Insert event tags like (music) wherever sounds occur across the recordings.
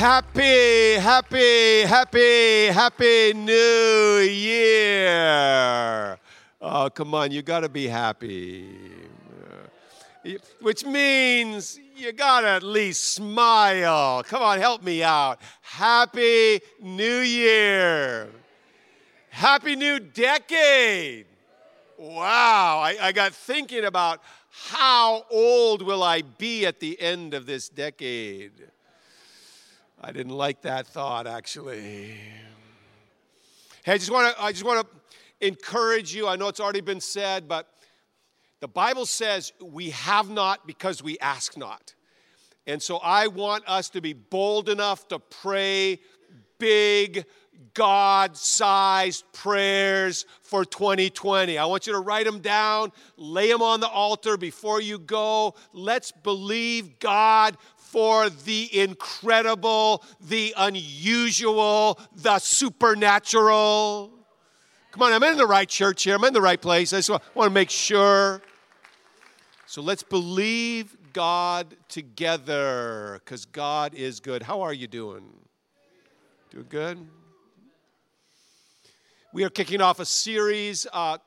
Happy, happy, happy, happy new year. Oh, come on, you got to be happy. Which means you got to at least smile. Come on, help me out. Happy New Year. Happy New Decade. Wow, I, I got thinking about how old will I be at the end of this decade? I didn't like that thought actually. Hey, I just want to I just want to encourage you. I know it's already been said, but the Bible says we have not because we ask not. And so I want us to be bold enough to pray big God sized prayers for 2020. I want you to write them down, lay them on the altar before you go. Let's believe God for the incredible, the unusual, the supernatural. Come on, I'm in the right church here. I'm in the right place. I just want to make sure. So let's believe God together because God is good. How are you doing? Doing good? We are kicking off a series uh,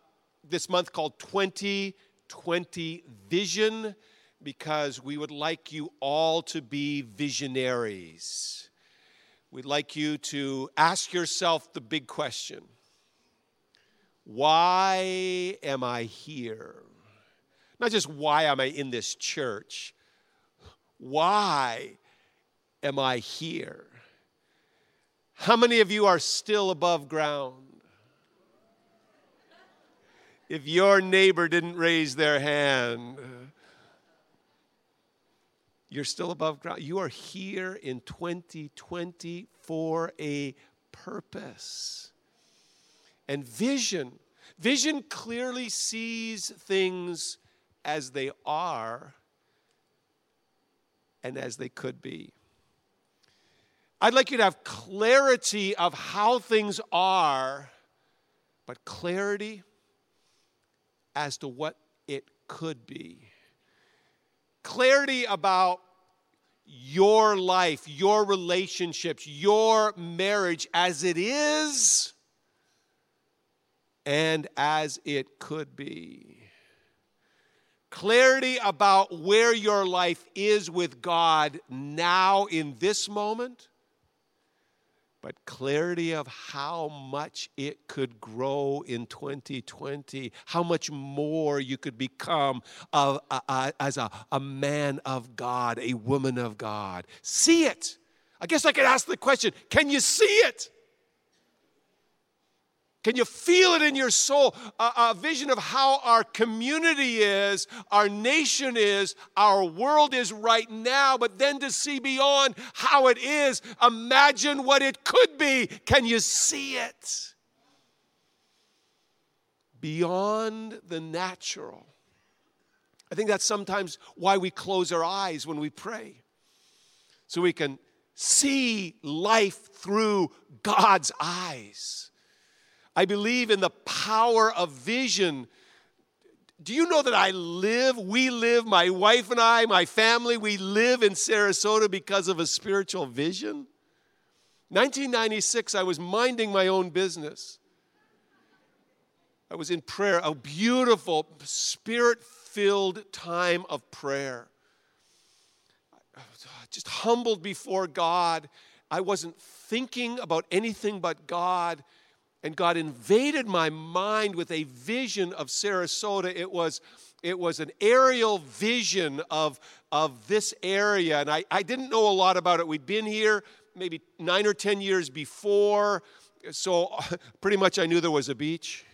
this month called 2020 Vision because we would like you all to be visionaries. We'd like you to ask yourself the big question Why am I here? Not just why am I in this church, why am I here? How many of you are still above ground? If your neighbor didn't raise their hand, you're still above ground. You are here in 2020 for a purpose. And vision, vision clearly sees things as they are and as they could be. I'd like you to have clarity of how things are, but clarity as to what it could be. Clarity about your life, your relationships, your marriage as it is and as it could be. Clarity about where your life is with God now in this moment but clarity of how much it could grow in 2020, how much more you could become as a man of God, a woman of God. See it. I guess I could ask the question can you see it? Can you feel it in your soul? A, a, vision of how our community is, our nation is, our world is right now, but then to see beyond how it is, imagine what it could be. Can you see it? Beyond the natural. I think that's sometimes why we close our eyes when we pray, so we can see life through God's eyes. I believe in the power of vision. Do you know that I live, we live, my wife and I, my family, we live in Sarasota because of a spiritual vision? 1996, I was minding my own business. I was in prayer, a beautiful, spirit filled time of prayer. Just humbled before God. I wasn't thinking about anything but God and God invaded my mind with a vision of Sarasota. It was, it was an aerial vision of, of this area, and I, I didn't know a lot about it. We'd been here maybe nine or 10 years before, so (laughs) pretty much I knew there was a beach.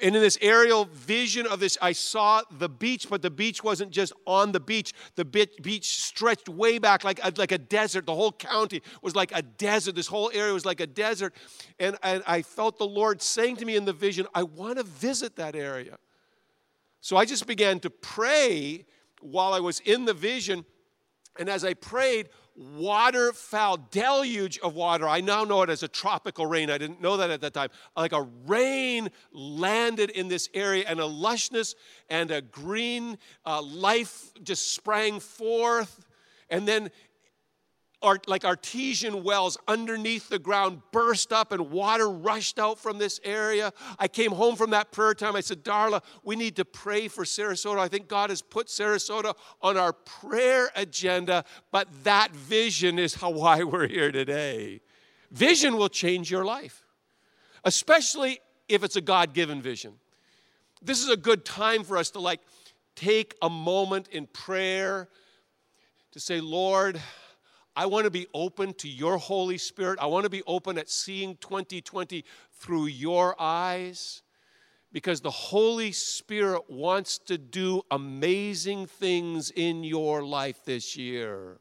And in this aerial vision of this, I saw the beach, but the beach wasn't just on the beach. The beach stretched way back like a, like a desert. The whole county was like a desert. This whole area was like a desert. And, and I felt the Lord saying to me in the vision, I want to visit that area. So I just began to pray while I was in the vision. And as I prayed, water fell, deluge of water. I now know it as a tropical rain. I didn't know that at that time. Like a rain landed in this area, and a lushness and a green uh, life just sprang forth. And then art, like artesian wells underneath the ground burst up and water rushed out from this area. I came home from that prayer time. I said, Darla, we need to pray for Sarasota. I think God has put Sarasota on our prayer agenda, but that vision is how, (laughs) why we're here today. Vision will change your life, especially if it's a God given vision. This is a good time for us to like take a moment in prayer to say, Lord, I want to be open to your Holy Spirit. I want to be open at seeing 2020 through your eyes because the Holy Spirit wants to do amazing things in your life this year.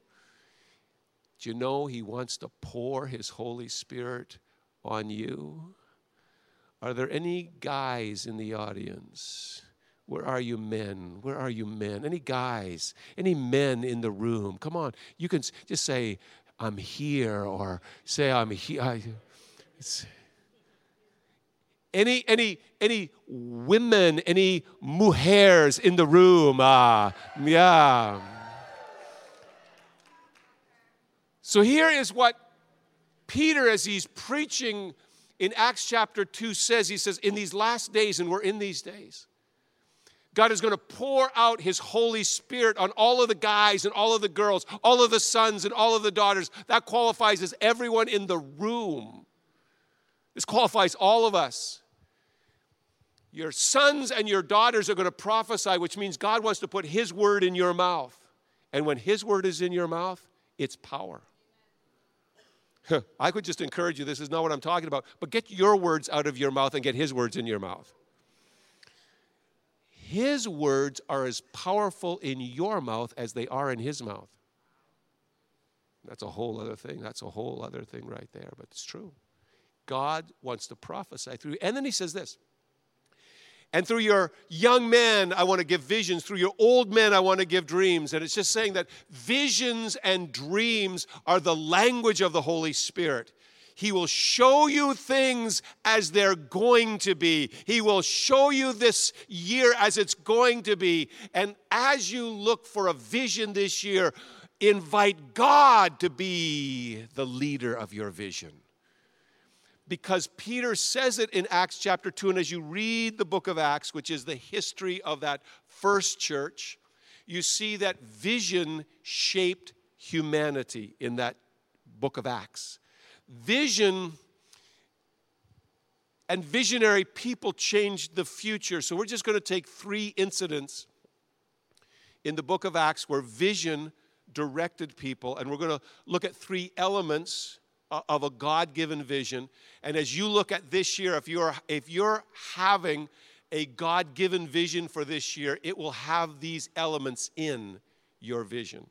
Do you know He wants to pour His Holy Spirit on you? Are there any guys in the audience? Where are you, men? Where are you, men? Any guys? Any men in the room? Come on. You can just say, I'm here, or say, I'm here. Any, any, any women, any mujeres in the room? Ah, yeah. So here is what Peter, as he's preaching in Acts chapter 2, says He says, In these last days, and we're in these days, God is going to pour out His Holy Spirit on all of the guys and all of the girls, all of the sons and all of the daughters. That qualifies as everyone in the room. This qualifies all of us. Your sons and your daughters are going to prophesy, which means God wants to put His word in your mouth. And when His word is in your mouth, it's power. (laughs) I could just encourage you, this is not what I'm talking about, but get your words out of your mouth and get his words in your mouth. His words are as powerful in your mouth as they are in his mouth. That's a whole other thing. That's a whole other thing right there, but it's true. God wants to prophesy through you. And then he says this and through your young men, I want to give visions. Through your old men, I want to give dreams. And it's just saying that visions and dreams are the language of the Holy Spirit. He will show you things as they're going to be. He will show you this year as it's going to be. And as you look for a vision this year, invite God to be the leader of your vision because Peter says it in Acts chapter 2. And as you read the book of Acts, which is the history of that first church, you see that vision shaped humanity in that book of Acts. Vision and visionary people changed the future. So we're just going to take three incidents in the book of Acts where vision directed people, and we're going to look at three elements of a God-given vision. And as you look at this year, if you're if you're having a God-given vision for this year, it will have these elements in your vision.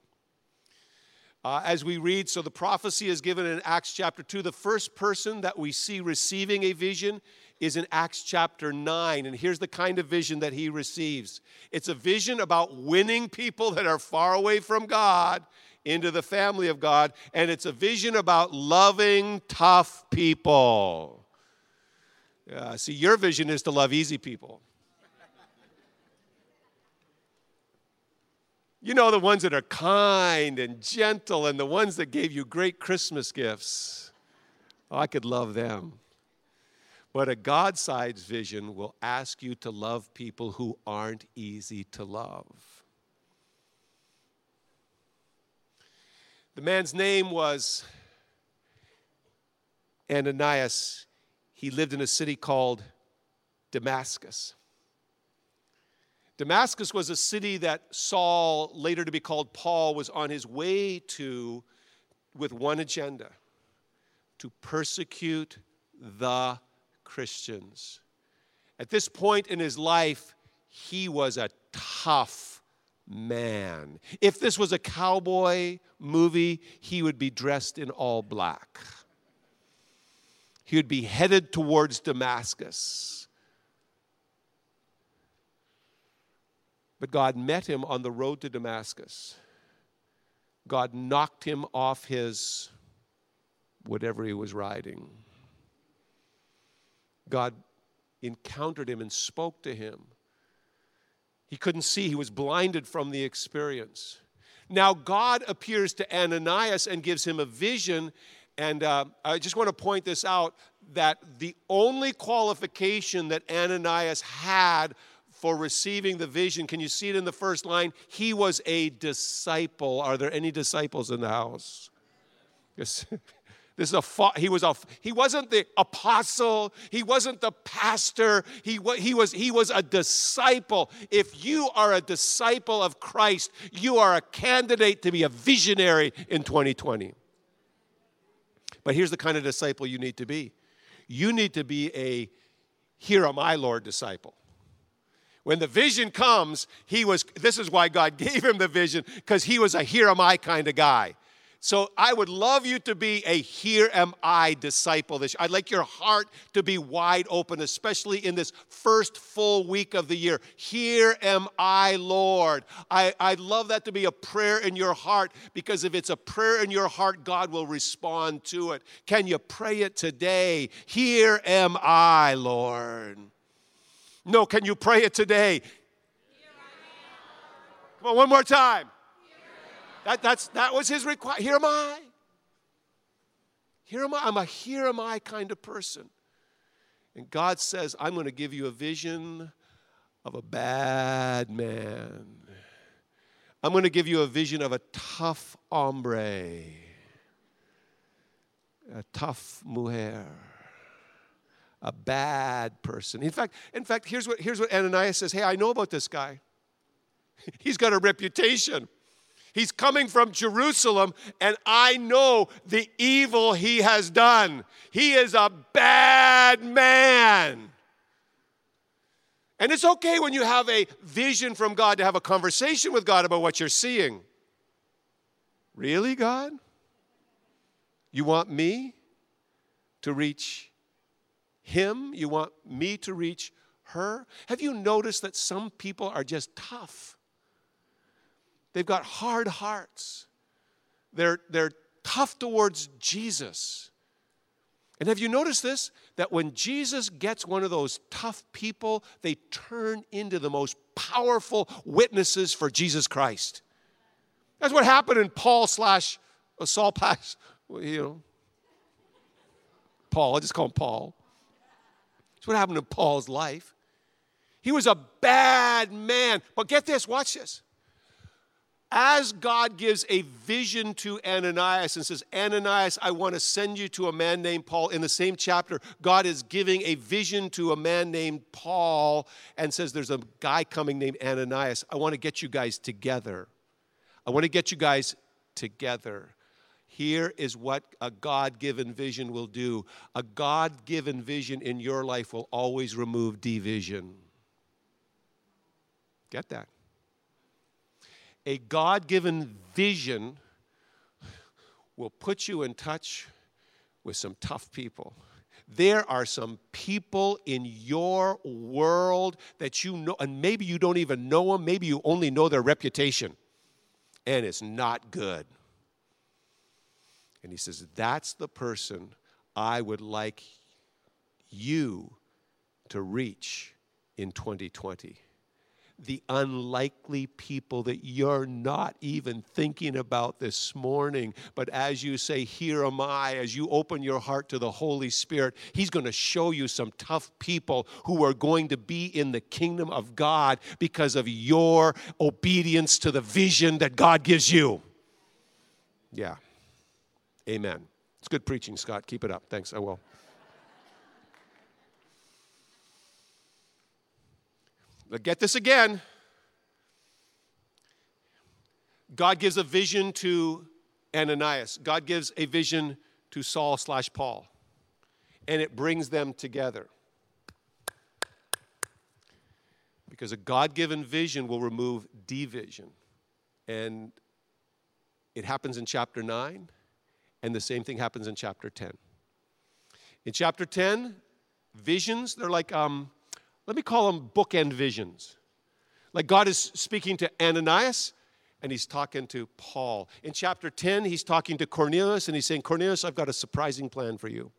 Uh, as we read, so the prophecy is given in Acts chapter 2. The first person that we see receiving a vision is in Acts chapter 9. And here's the kind of vision that he receives it's a vision about winning people that are far away from God into the family of God, and it's a vision about loving tough people. Yeah, see, your vision is to love easy people. You know, the ones that are kind and gentle and the ones that gave you great Christmas gifts. Oh, I could love them. But a God sized vision will ask you to love people who aren't easy to love. The man's name was Ananias. He lived in a city called Damascus. Damascus was a city that Saul, later to be called Paul, was on his way to with one agenda to persecute the Christians. At this point in his life, he was a tough man. If this was a cowboy movie, he would be dressed in all black. He would be headed towards Damascus. But God met him on the road to Damascus. God knocked him off his whatever he was riding. God encountered him and spoke to him. He couldn't see, he was blinded from the experience. Now, God appears to Ananias and gives him a vision. And uh, I just want to point this out that the only qualification that Ananias had for receiving the vision, can you see it in the first line? He was a disciple. Are there any disciples in the house? Yes. (laughs) This is a he was a he wasn't the apostle, he wasn't the pastor, he, he, was, he was a disciple. If you are a disciple of Christ, you are a candidate to be a visionary in 2020. But here's the kind of disciple you need to be. You need to be a here am I, Lord disciple. When the vision comes, he was this is why God (laughs) gave him the vision, because he was a here am I kind of guy. So I would love you to be a here am I disciple this. I'd like your heart to be wide open, especially in this first full week of the year. Here am I, Lord. I, I'd love that to be a prayer in your heart because if it's a prayer in your heart, God will respond to it. Can you pray it today? Here am I, Lord. No, can you pray it today? Come on, one more time. That, that's, that was his request. Here am I. Here am I. I'm a here am I kind of person. And God says, I'm going to give you a vision of a bad man. I'm going to give you a vision of a tough hombre, a tough mujer, a bad person. In fact, in fact, here's what, here's what Ananias says Hey, I know about this guy. (laughs) He's got a reputation. He's coming from Jerusalem, and I know the evil he has done. He is a bad man. And it's okay when you have a vision from God to have a conversation with God about what you're seeing. Really, God? You want me to reach him? You want me to reach her? Have you noticed that some people are just tough? They've got hard hearts. They're, they're tough towards Jesus. And have you noticed this? That when Jesus gets one of those tough people, they turn into the most powerful witnesses for Jesus Christ. That's what happened in Paul slash uh, Saul (laughs) you know. Paul, I just call him Paul. That's what happened in Paul's life. He was a bad man. But get this, watch this as God gives a vision to Ananias and says, Ananias, I want to send you to a man named Paul, in the same chapter, God is giving a vision to a man named Paul and says, There's a guy coming named Ananias. I want to get you guys together. I want to get you guys together. Here is what a God given vision will do. A God given vision in your life will always remove division. Get that? a God given vision will put you in touch with some tough people. There are some people in your world that you know, and maybe you don't even know them, maybe you only know their reputation, and it's not good. And he says, That's the person I would like you to reach in 2020 the unlikely people that you're not even thinking about this morning. But as you say, Here am I, as you open your heart to the Holy Spirit, He's going to show you some tough people who are going to be in the kingdom of God because of your obedience to the vision that God gives you. Yeah. Amen. It's good preaching, Scott. Keep it up. Thanks. I will. But get this again. God gives a vision to Ananias. God gives a vision to Saul slash Paul. And it brings them together. Because a God given vision will remove division. And it happens in chapter 9, and the same thing happens in chapter 10. In chapter 10, visions, they're like um, let me call them bookend visions. Like God is speaking to Ananias and he's talking to Paul. In chapter 10, he's talking to Cornelius and he's saying, Cornelius, I've got a surprising plan for you.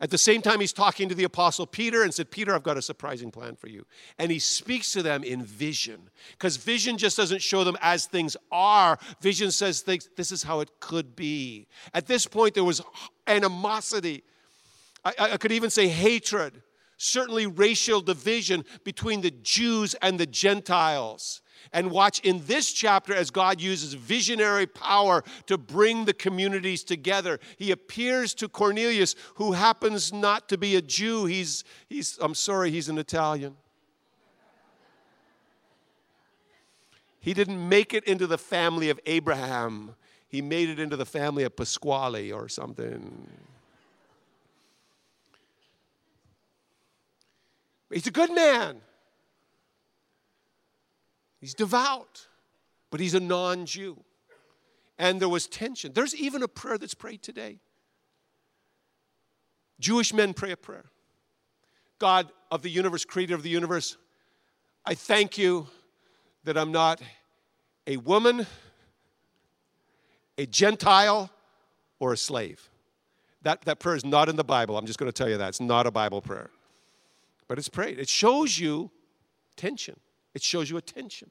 At the same time, he's talking to the apostle Peter and said, Peter, I've got a surprising plan for you. And he speaks to them in vision because vision just doesn't show them as things are. Vision says things, this is how it could be. At this point, there was animosity. I, I could even say hatred, certainly racial division between the Jews and the Gentiles and watch in this chapter as God uses visionary power to bring the communities together. He appears to Cornelius, who happens not to be a Jew. He's, he's I'm sorry, he's an Italian. He didn't make it into the family of Abraham. He made it into the family of Pasquale or something. He's a good man. He's devout, but he's a non Jew. And there was tension. There's even a prayer that's prayed today. Jewish men pray a prayer God of the universe, creator of the universe, I thank you that I'm not a woman, a Gentile, or a slave. That, that prayer is not in the Bible. I'm just going to tell you that. It's not a Bible prayer. But it's prayed. It shows you tension. It shows you attention.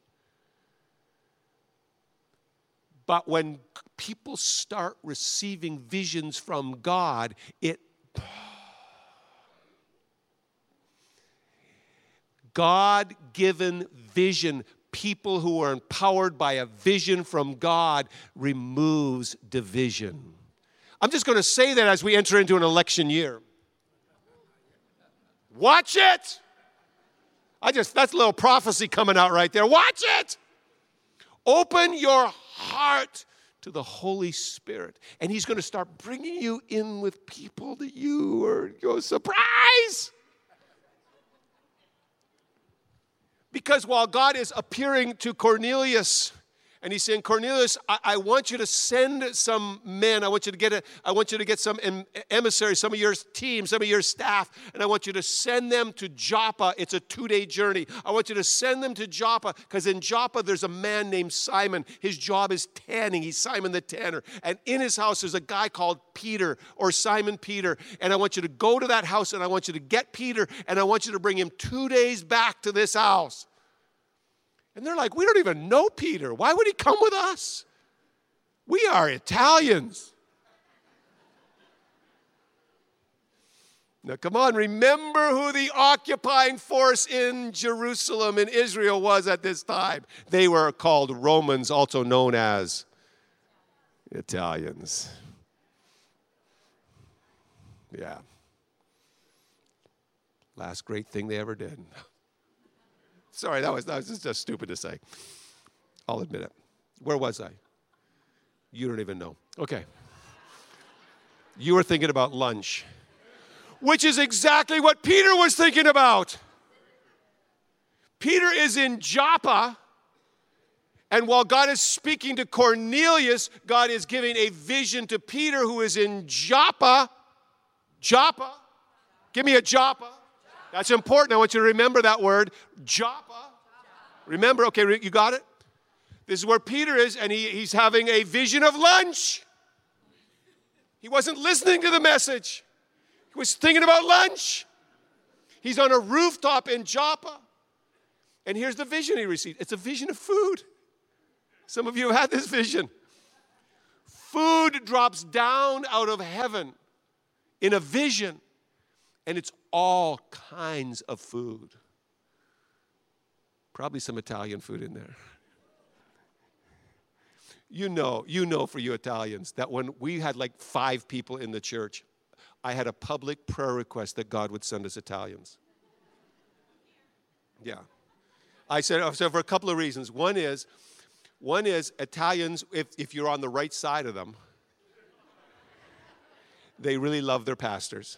But when people start receiving visions from God, it God given vision, people who are empowered by a vision from God, removes division. I'm just going to say that as we enter into an election year. Watch it! I just, that's a little prophecy coming out right there. Watch it. Open your heart to the Holy Spirit, and He's going to start bringing you in with people that you are go surprise. Because while God is appearing to Cornelius and he's saying, Cornelius, I, I, want you to send some men. I want you to get a, I want you to get some emissaries, some of your team, some of your staff, and I want you to send them to Joppa. It's a two-day journey. I want you to send them to Joppa because in Joppa there's a man named Simon. His job is tanning. He's Simon the tanner. And in his house there's a guy called Peter or Simon Peter. And I want you to go to that house and I want you to get Peter and I want you to bring him two days back to this house. And they're like, we don't even know Peter. Why would he come with us? We are Italians. Now, come on, remember who the occupying force in Jerusalem, in Israel, was at this time. They were called Romans, also known as Italians. Yeah. Last great thing they ever did. Sorry, that was, that was just stupid to say. I'll admit it. Where was I? You don't even know. Okay. You were thinking about lunch, which is exactly what Peter was thinking about. Peter is in Joppa, and while God is speaking to Cornelius, God is giving a vision to Peter, who is in Joppa. Joppa. Give me a Joppa. That's important. I want you to remember that word, Joppa. Remember, okay, you got it? This is where Peter is, and he, he's having a vision of lunch. He wasn't listening to the message, he was thinking about lunch. He's on a rooftop in Joppa. And here's the vision he received it's a vision of food. Some of you have had this vision. Food drops down out of heaven in a vision and it's all kinds of food. Probably some Italian food in there. You know, you know for you Italians that when we had like five people in the church, I had a public prayer request that God would send us Italians. Yeah. I said, uh, I said for a couple of reasons. One is, one is Italians, if, if you're on the right side of them, they really love their pastors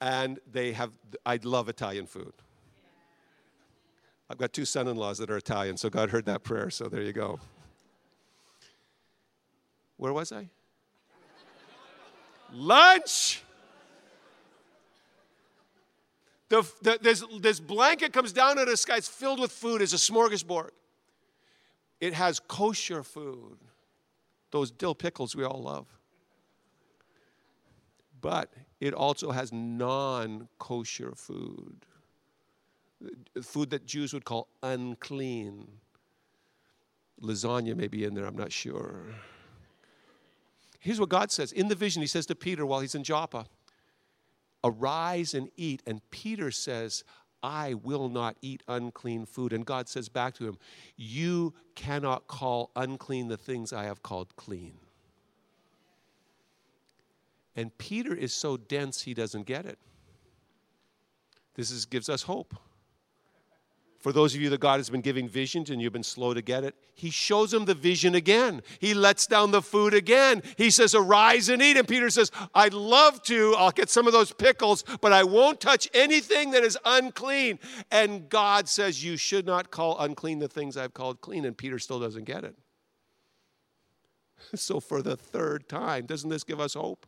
and they have, I love Italian food. I've got two son in laws that are Italian, so God heard that prayer, so there you go. Where was I? Lunch! The, the, this, this blanket comes down out of the sky. It's filled with food. It's a smorgasbord. It has kosher food, those dill pickles we all love but it also has non kosher food, uh, food that Jews would call unclean. Lasagna may be in there, I'm not sure. Here's what God says. In the vision, He says to Peter while he's in Joppa, Arise and eat. And Peter says, I will not eat unclean food. And God says back to him, You cannot call unclean the things I have called clean. And Peter is so dense he doesn't get it. This is, gives us hope. For those of you that God has been giving visions and you've been slow to get it, He shows him the vision again. He lets down the food again. He says, Arise and eat. And Peter says, I'd love to. I'll get some of those pickles, but I won't touch anything that is unclean. And God says, You should not call unclean the things I've called clean. And Peter still doesn't get it. (laughs) So, for the third time, doesn't this give us hope?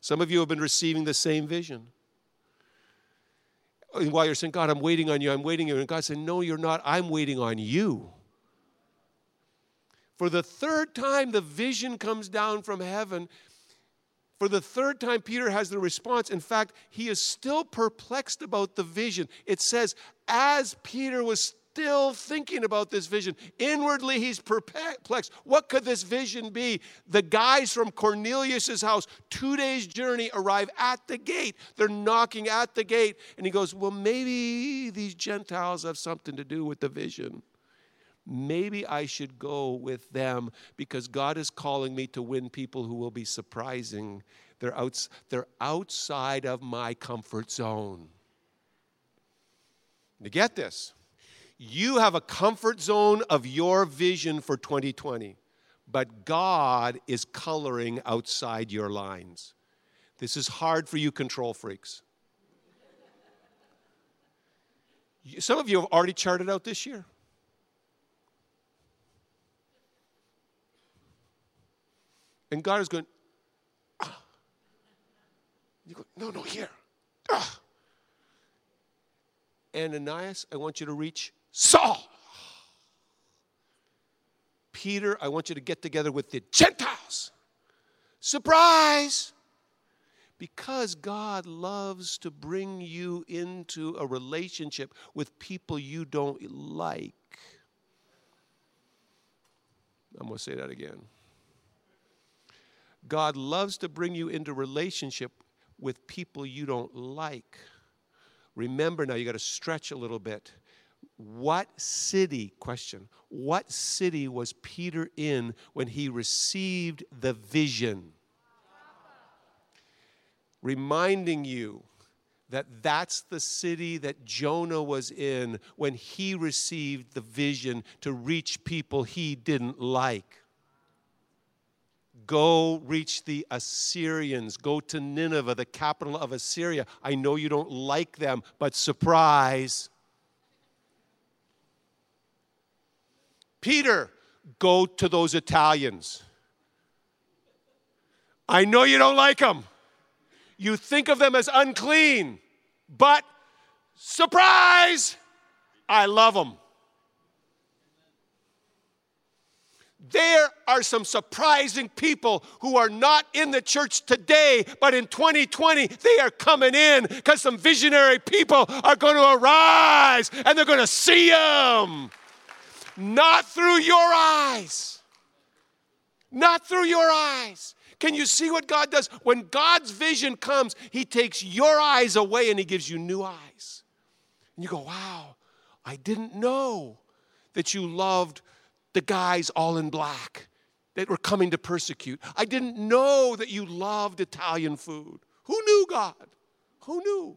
Some of you have been receiving the same vision. And while you're saying, God, I'm waiting on you, I'm waiting on you. And God said, No, you're not. I'm waiting on you. For the third time, the vision comes down from heaven. For the third time, Peter has the response. In fact, he is still perplexed about the vision. It says, as Peter was still thinking about this vision. Inwardly, he's perplexed. What could this vision be? The guys from Cornelius's house, two days' journey, arrive at the gate. They're knocking at the gate. And he goes, Well, maybe these Gentiles have something to do with the vision. Maybe I should go with them because God is calling me to win people who will be surprising. They're, outs- they're outside of my comfort zone. To get this, you have a comfort zone of your vision for 2020, but God is coloring outside your lines. This is hard for you control freaks. Some of you have already charted out this year. And God is going, ah. you go, no, no, here. Ah. Ananias, I want you to reach Saul. Peter, I want you to get together with the Gentiles. Surprise! Because God loves to bring you into a relationship with people you don't like. I'm going to say that again. God loves to bring you into relationship with people you don't like. Remember now, you got to stretch a little bit. What city, question, what city was Peter in when he received the vision? Reminding you that that's the city that Jonah was in when he received the vision to reach people he didn't like. Go reach the Assyrians. Go to Nineveh, the capital of Assyria. I know you don't like them, but surprise Peter, go to those Italians. I know you don't like them. You think of them as unclean, but surprise, I love them. There are some surprising people who are not in the church today, but in 2020, they are coming in because some visionary people are going to arise and they're going to see them. Not through your eyes. Not through your eyes. Can you see what God does? When God's vision comes, He takes your eyes away and He gives you new eyes. And you go, wow, I didn't know that you loved the guys all in black that were coming to persecute. I didn't know that you loved Italian food. Who knew God? Who knew?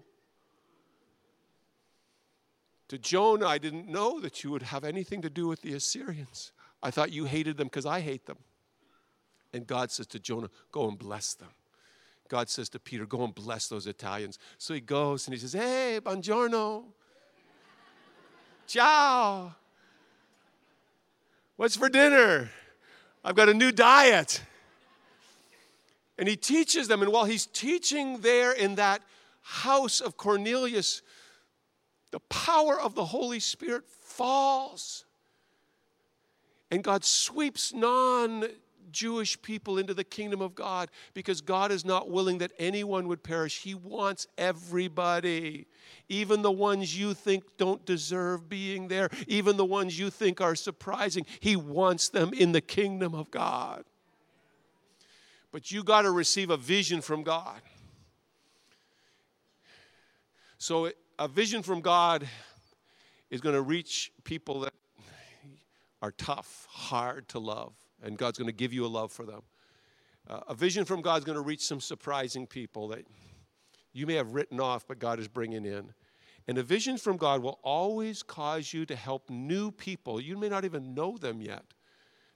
To Jonah, I didn't know that you would have anything to do with the Assyrians. I thought you hated them because I hate them. And God says to Jonah, Go and bless them. God says to Peter, Go and bless those Italians. So he goes and he says, Hey, buongiorno. (laughs) Ciao. What's for dinner? I've got a new diet. And he teaches them. And while he's teaching there in that house of Cornelius, the power of the Holy Spirit falls. And God sweeps non Jewish people into the kingdom of God because God is not willing that anyone would perish. He wants everybody, even the ones you think don't deserve being there, even the ones you think are surprising. He wants them in the kingdom of God. But you got to receive a vision from God. So, a vision from God is going to reach people that are tough, hard to love, and God's going to give you a love for them. Uh, a vision from God is going to reach some surprising people that you may have written off, but God is bringing in. And a vision from God will always cause you to help new people. You may not even know them yet.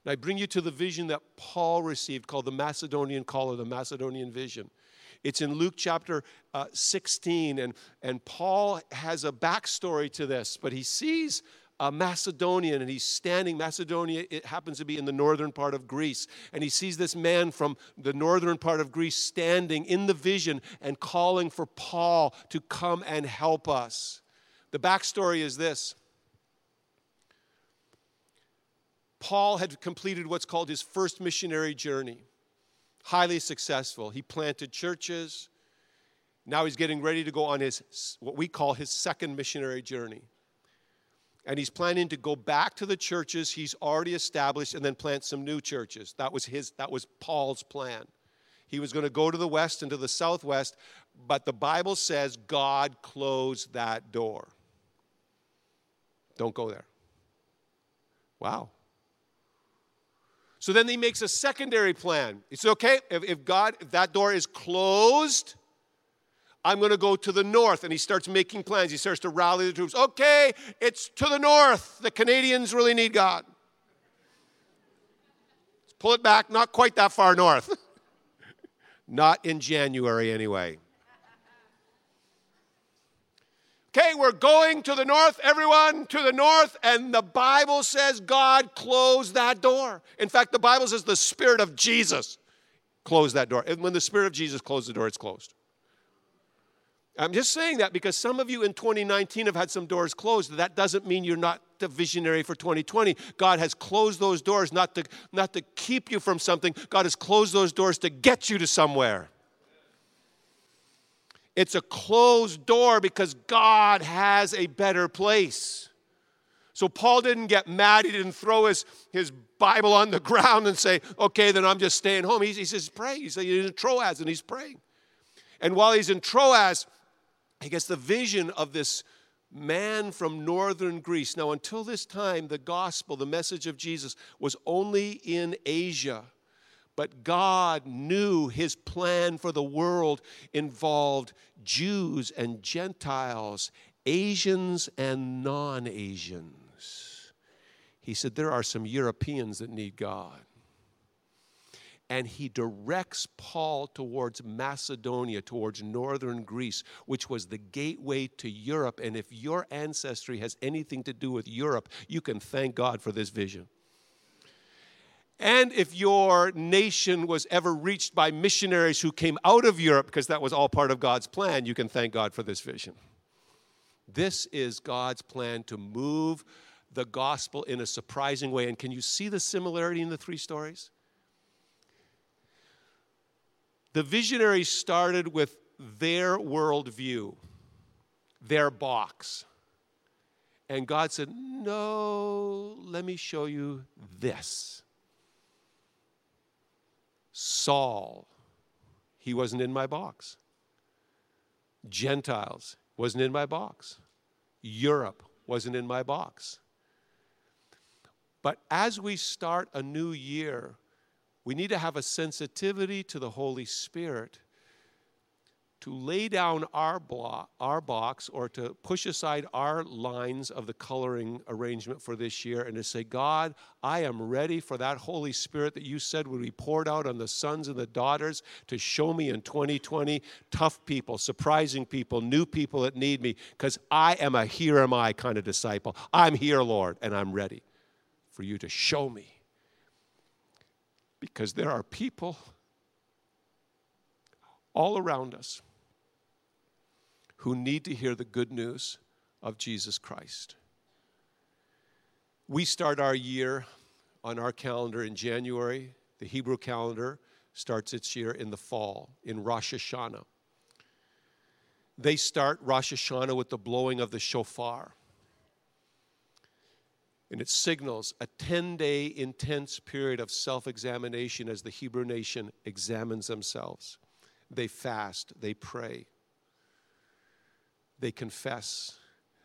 And I bring you to the vision that Paul received called the Macedonian Call or the Macedonian Vision. It's in Luke chapter uh, 16, and, and Paul has a backstory to this, but he sees a Macedonian and he's standing. Macedonia, it happens to be in the northern part of Greece. And he sees this man from the northern part of Greece standing in the vision and calling for Paul to come and help us. The backstory is this Paul had completed what's called his first missionary journey, highly successful. He planted churches. Now he's getting ready to go on his, what we call his second missionary journey. And he's planning to go back to the churches he's already established and then plant some new churches. That was his, that was Paul's plan. He was going to go to the west and to the southwest, but the Bible says God closed that door. Don't go there. Wow. So then he makes a secondary plan. It's okay if, if God, if that door is closed, I'm going to go to the north. And he starts making plans. He starts to rally the troops. Okay, it's to the north. The Canadians really need God. Let's pull it back, not quite that far north. (laughs) not in January, anyway. Okay, we're going to the north, everyone to the north, and the Bible says God closed that door. In fact, the Bible says the Spirit of Jesus closed that door. And when the Spirit of Jesus closed the door, it's closed. I'm just saying that because some of you in 2019 have had some doors closed. That doesn't mean you're not the visionary for 2020. God has closed those doors not to, not to keep you from something, God has closed those doors to get you to somewhere. It's a closed door because God has a better place. So Paul didn't get mad. He didn't throw his, his Bible on the (laughs) ground and say, okay, then I'm just staying home. He, he says, pray. He's in Troas and he's praying. And while he's in Troas, he gets the vision of this man from northern Greece. Now, until this time, the gospel, the message of Jesus, was only in Asia. But God knew his plan for the world involved Jews and Gentiles, Asians and non Asians. He said, There are some Europeans that need God. And he directs Paul towards Macedonia, towards northern Greece, which was the gateway to Europe. And if your ancestry has anything to do with Europe, you can thank God for this vision. And if your nation was ever reached by missionaries who came out of Europe, because that was all part of God's plan, you can thank God for this vision. This is God's plan to move the gospel in a surprising way. And can you see the similarity in the three stories? The visionaries started with their worldview, their box. And God said, No, let me show you this. Saul, he wasn't in my box. Gentiles wasn't in my box. Europe wasn't in my box. But as we start a new year, we need to have a sensitivity to the Holy Spirit to lay down our, block, our box or to push aside our lines of the coloring arrangement for this year and to say, God, I am ready for that Holy Spirit that you said would be poured out on the sons and the daughters to show me in 2020 tough people, surprising people, new people that need me, because I am a here am I kind of disciple. I'm here, Lord, and I'm ready for you to show me. Because there are people all around us who need to hear the good news of Jesus Christ. We start our year on our calendar in January, The Hebrew calendar starts its year in the fall, in Rosh Hashanah. They start Rosh Hashanah with the blowing of the shofar. And it signals a 10 day intense period of self examination as the Hebrew nation examines themselves. They fast, they pray, they confess.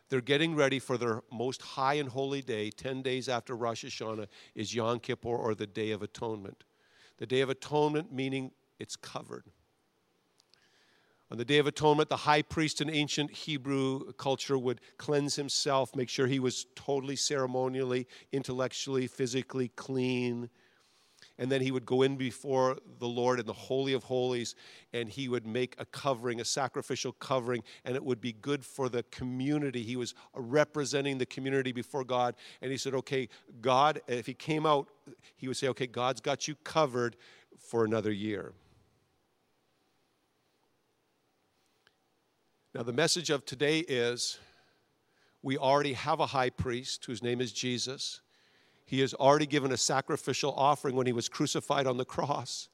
They're getting ready for their most high and holy day, 10 days after Rosh Hashanah, is Yom Kippur or the Day of Atonement. The Day of Atonement meaning it's covered. On the Day of Atonement, the high priest in ancient Hebrew culture would cleanse himself, make sure he was totally ceremonially, intellectually, physically clean. And then he would go in before the Lord in the Holy of Holies and he would make a covering, a sacrificial covering, and it would be good for the community. He was representing the community before God. And he said, Okay, God, if he came out, he would say, Okay, God's got you covered for another year. Now, the message of today is we already have a high priest whose name is Jesus. He has already given a sacrificial offering when he was crucified on the cross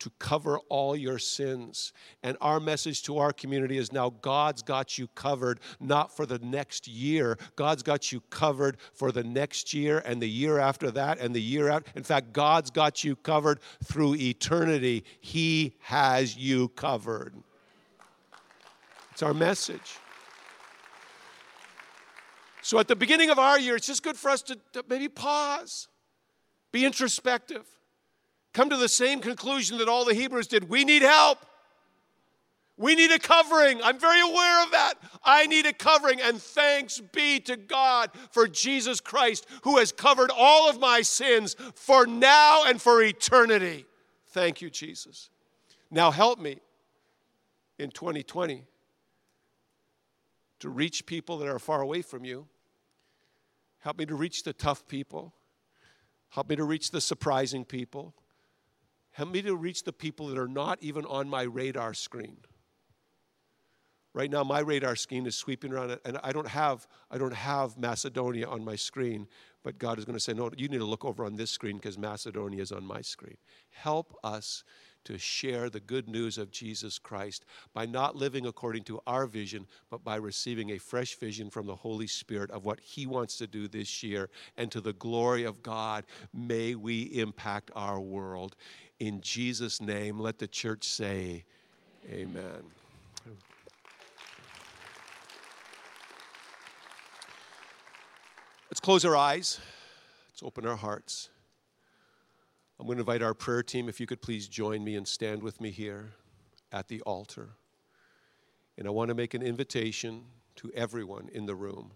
to cover all your sins. And our message to our community is now God's got you covered, not for the next year. God's got you covered for the next year and the year after that and the year after. In fact, God's got you covered through eternity. He has you covered. It's our message. So at the beginning of our year, it's just good for us to, to maybe pause, be introspective, come to the same conclusion that all the Hebrews did. We need help. We need a covering. I'm very aware of that. I need a covering. And thanks be to God for Jesus Christ, who has covered all of my sins for now and for eternity. Thank you, Jesus. Now help me in 2020 to reach people that are far away from you. Help me to reach the tough people. Help me to reach the surprising people. Help me to reach the people that are not even on my radar screen. Right now, my radar screen is sweeping around, and I don't have I don't have Macedonia on my screen. But God is going to say, no, you need to look over on this screen because Macedonia is on my screen. Help us to share the good news of Jesus Christ by not living according to our vision, but by receiving a fresh vision from the Holy Spirit of what He wants to do this year. And to the glory of God, may we impact our world. In Jesus' name, let the church say, Amen. Let's close our eyes. Let's open our hearts. I'm going to invite our prayer team, if you could please join me and stand with me here at the altar. And I want to make an invitation to everyone in the room.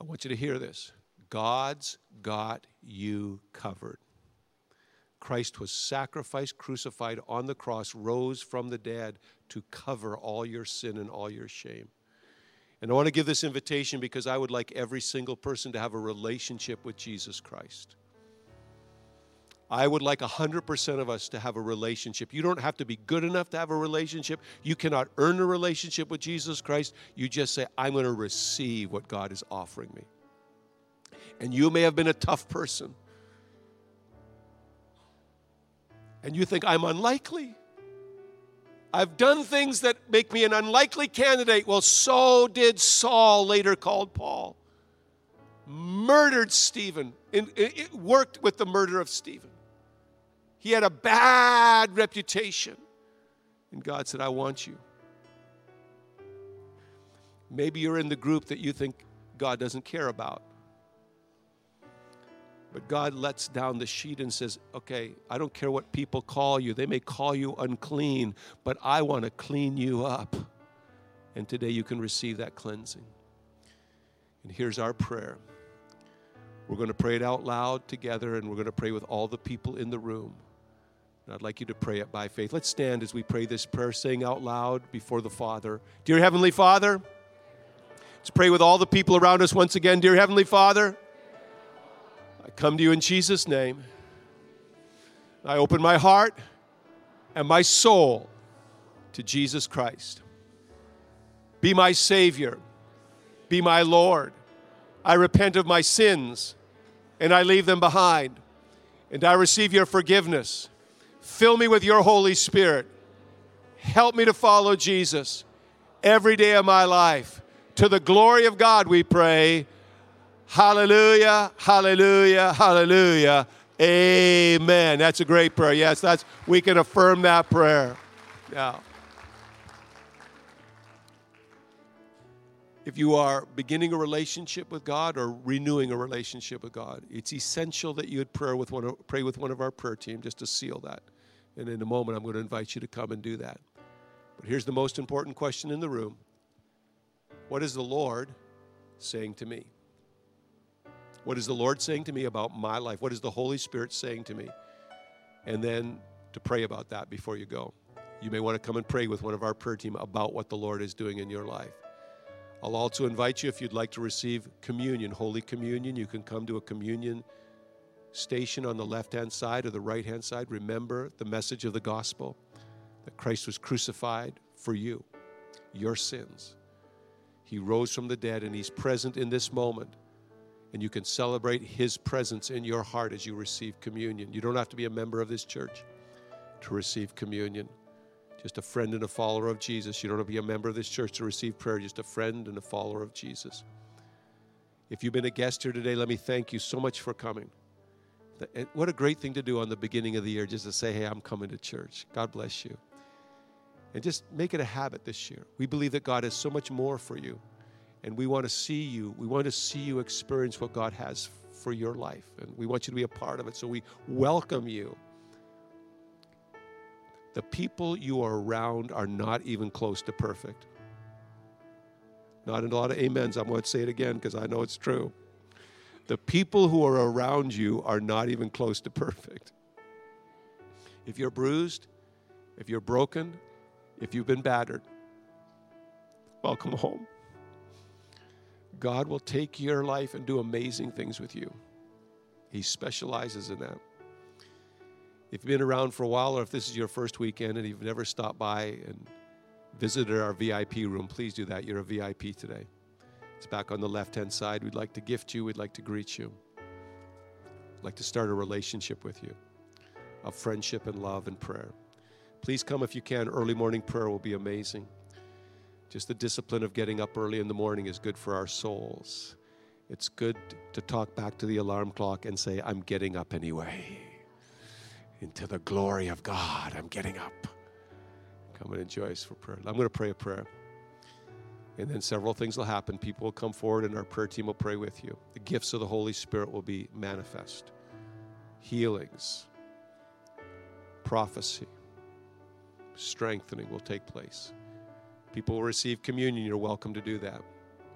I want you to hear this God's got you covered. Christ was sacrificed, crucified on the cross, rose from the dead to cover all your sin and all your shame. And I want to give this invitation because I would like every single person to have a relationship with Jesus Christ. I would like 100% of us to have a relationship. You don't have to be good enough to have a relationship. You cannot earn a relationship with Jesus Christ. You just say, I'm going to receive what God is offering me. And you may have been a tough person. And you think, I'm unlikely. I've done things that make me an unlikely candidate. Well, so did Saul, later called Paul. Murdered Stephen, it worked with the murder of Stephen. He had a bad reputation. And God said, I want you. Maybe you're in the group that you think God doesn't care about. But God lets down the sheet and says, Okay, I don't care what people call you. They may call you unclean, but I want to clean you up. And today you can receive that cleansing. And here's our prayer. We're going to pray it out loud together, and we're going to pray with all the people in the room. And I'd like you to pray it by faith. Let's stand as we pray this prayer, saying out loud before the Father Dear Heavenly Father, let's pray with all the people around us once again. Dear Heavenly Father, I come to you in Jesus' name. I open my heart and my soul to Jesus Christ. Be my Savior, be my Lord. I repent of my sins and I leave them behind And I receive your forgiveness. Fill me with your Holy Spirit. Help me to follow Jesus every day of my life. To the glory of God, we pray. Hallelujah, hallelujah, hallelujah. Amen. That's a great prayer. Yes, that's we can affirm that prayer. Yeah. If you are beginning a relationship with God or renewing a relationship with God, it's essential that you would pray with one of, pray with one of our prayer team just to seal that. And in a moment, I'm going to invite you to come and do that. But here's the most important question in the room What is the Lord saying to me? What is the Lord saying to me about my life? What is the Holy Spirit saying to me? And then to pray about that before you go. You may want to come and pray with one of our prayer team about what the Lord is doing in your life. I'll also invite you if you'd like to receive communion, Holy Communion, you can come to a communion station on the left hand side or the right hand side. Remember the message of the gospel that Christ was crucified for you, your sins. He rose from the dead and He's present in this moment and you can celebrate His presence in your heart as you receive communion. You don't have to be a member of this church to receive communion. Just a friend and a follower of Jesus. You don't have to be a member of this church to receive prayer, just a friend and a follower of Jesus. If you've been a guest here today, let me thank you so much for coming. What a great thing to do on the beginning of the year, just to say, hey, I'm coming to church. God bless you. And just make it a habit this year. We believe that God has so much more for you and we want to see you. We want to see you experience what God has for your life. And we want you to be a part of it. So we welcome you. The people you are around are not even close to perfect. Not in a lot of amens. I'm going to say it again because I know it's true. The people who are around you are not even close to perfect. If you're bruised, if you're broken, if you've been battered, welcome home. God will take your life and do amazing things with you. He specializes in that. If you've been around for a while, or if this is your first weekend and you've never stopped by and visited our VIP room, please do that. You're a VIP today. It's back on the left hand side. We'd like to gift you, we'd like to greet you, we'd like to start a relationship with you of friendship and love and prayer. Please come if you can. Early morning prayer will be amazing. Just the discipline of getting up early in the morning is good for our souls. It's good to talk back to the alarm clock and say, I'm getting up anyway. Into the glory of God, I'm getting up. Come and enjoy us for prayer. I'm going to pray a prayer. And then several things will happen. People will come forward, and our prayer team will pray with you. The gifts of the Holy Spirit will be manifest healings, prophecy, strengthening will take place. People will receive communion. You're welcome to do that.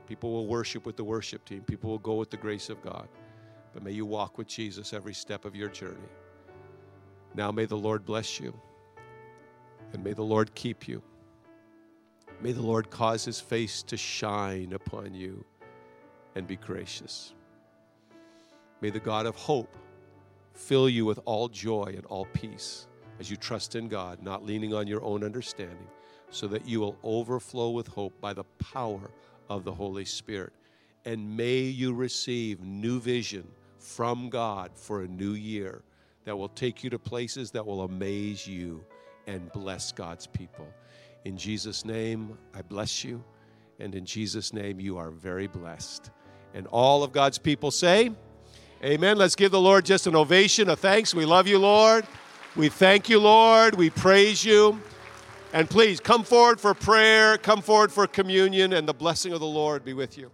People will worship with the worship team. People will go with the grace of God. But may you walk with Jesus every step of your journey. Now may the Lord bless you. And may the Lord keep you. May the Lord cause his face to shine upon you and be gracious. May the God of hope fill you with all joy and all peace as you trust in God, not leaning on your own understanding so that you will overflow with hope by the power of the Holy Spirit. And may you receive new vision from God for a new year that will take you to places that will amaze you and bless God's people. In Jesus' name, I bless you. And in Jesus' name, you are very blessed. And all of God's people say, Amen. Let's give the Lord just an ovation, a thanks. We love you, Lord. We thank you, Lord. We praise you. And please come forward for prayer, come forward for communion, and the blessing of the Lord be with you.